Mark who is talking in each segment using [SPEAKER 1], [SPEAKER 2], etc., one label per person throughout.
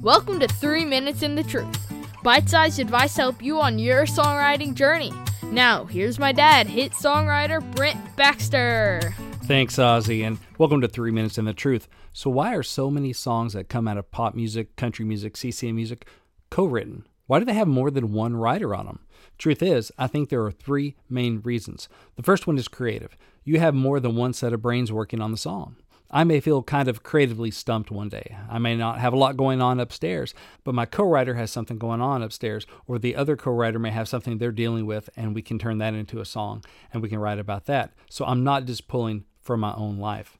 [SPEAKER 1] Welcome to 3 Minutes and the Truth. Bite sized advice to help you on your songwriting journey. Now, here's my dad, hit songwriter Brent Baxter.
[SPEAKER 2] Thanks, Ozzy, and welcome to 3 Minutes and the Truth. So, why are so many songs that come out of pop music, country music, CCM music co written? Why do they have more than one writer on them? Truth is, I think there are three main reasons. The first one is creative. You have more than one set of brains working on the song. I may feel kind of creatively stumped one day. I may not have a lot going on upstairs, but my co writer has something going on upstairs, or the other co writer may have something they're dealing with, and we can turn that into a song and we can write about that. So I'm not just pulling from my own life.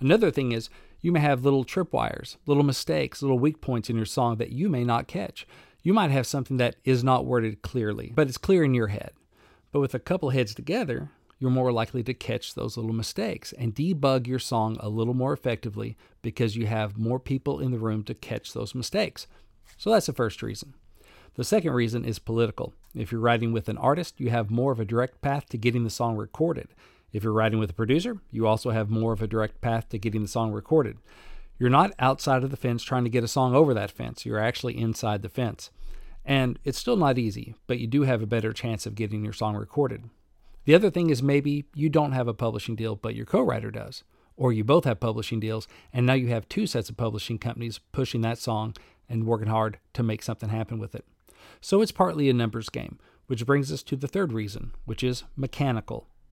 [SPEAKER 2] Another thing is, you may have little tripwires, little mistakes, little weak points in your song that you may not catch. You might have something that is not worded clearly, but it's clear in your head. But with a couple heads together, you're more likely to catch those little mistakes and debug your song a little more effectively because you have more people in the room to catch those mistakes. So that's the first reason. The second reason is political. If you're writing with an artist, you have more of a direct path to getting the song recorded. If you're writing with a producer, you also have more of a direct path to getting the song recorded. You're not outside of the fence trying to get a song over that fence, you're actually inside the fence. And it's still not easy, but you do have a better chance of getting your song recorded. The other thing is maybe you don't have a publishing deal, but your co writer does. Or you both have publishing deals, and now you have two sets of publishing companies pushing that song and working hard to make something happen with it. So it's partly a numbers game, which brings us to the third reason, which is mechanical.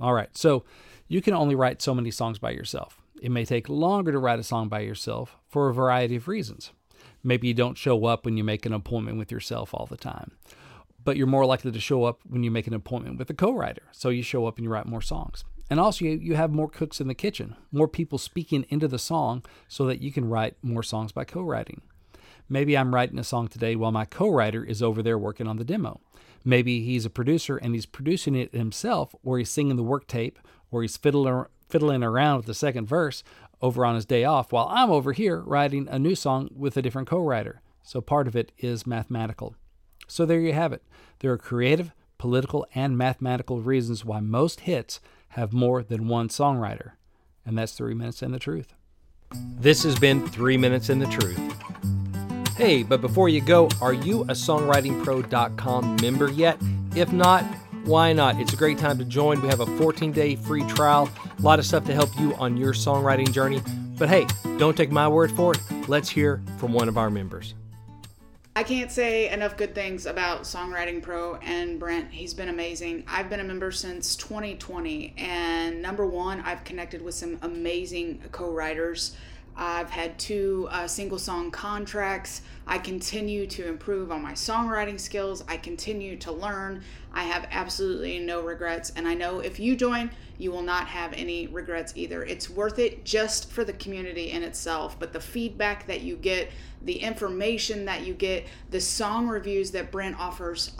[SPEAKER 2] All right, so you can only write so many songs by yourself. It may take longer to write a song by yourself for a variety of reasons. Maybe you don't show up when you make an appointment with yourself all the time. but you're more likely to show up when you make an appointment with a co-writer. So you show up and you write more songs. And also, you, you have more cooks in the kitchen, more people speaking into the song so that you can write more songs by co writing. Maybe I'm writing a song today while my co writer is over there working on the demo. Maybe he's a producer and he's producing it himself, or he's singing the work tape, or he's fiddling, fiddling around with the second verse over on his day off while I'm over here writing a new song with a different co writer. So part of it is mathematical. So there you have it. There are creative, political, and mathematical reasons why most hits have more than one songwriter. And that's Three Minutes and the Truth.
[SPEAKER 3] This has been Three Minutes and the Truth. Hey, but before you go, are you a songwritingpro.com member yet? If not, why not? It's a great time to join. We have a 14 day free trial, a lot of stuff to help you on your songwriting journey. But hey, don't take my word for it. Let's hear from one of our members.
[SPEAKER 4] I can't say enough good things about Songwriting Pro and Brent. He's been amazing. I've been a member since 2020, and number one, I've connected with some amazing co writers. I've had two uh, single song contracts. I continue to improve on my songwriting skills. I continue to learn. I have absolutely no regrets. And I know if you join, you will not have any regrets either. It's worth it just for the community in itself. But the feedback that you get, the information that you get, the song reviews that Brent offers,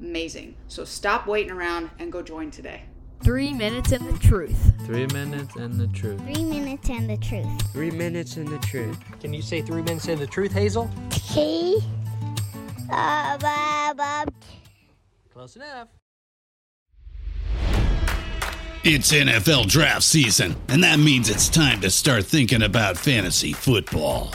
[SPEAKER 4] amazing. So stop waiting around and go join today.
[SPEAKER 1] Three minutes in the truth.
[SPEAKER 5] Three minutes and the truth.
[SPEAKER 6] Three minutes and the truth.
[SPEAKER 5] Three minutes and the truth.
[SPEAKER 3] Can you say three minutes and the truth, Hazel?
[SPEAKER 6] T. Uh, ba, ba.
[SPEAKER 3] Close enough.
[SPEAKER 7] It's NFL draft season, and that means it's time to start thinking about fantasy football.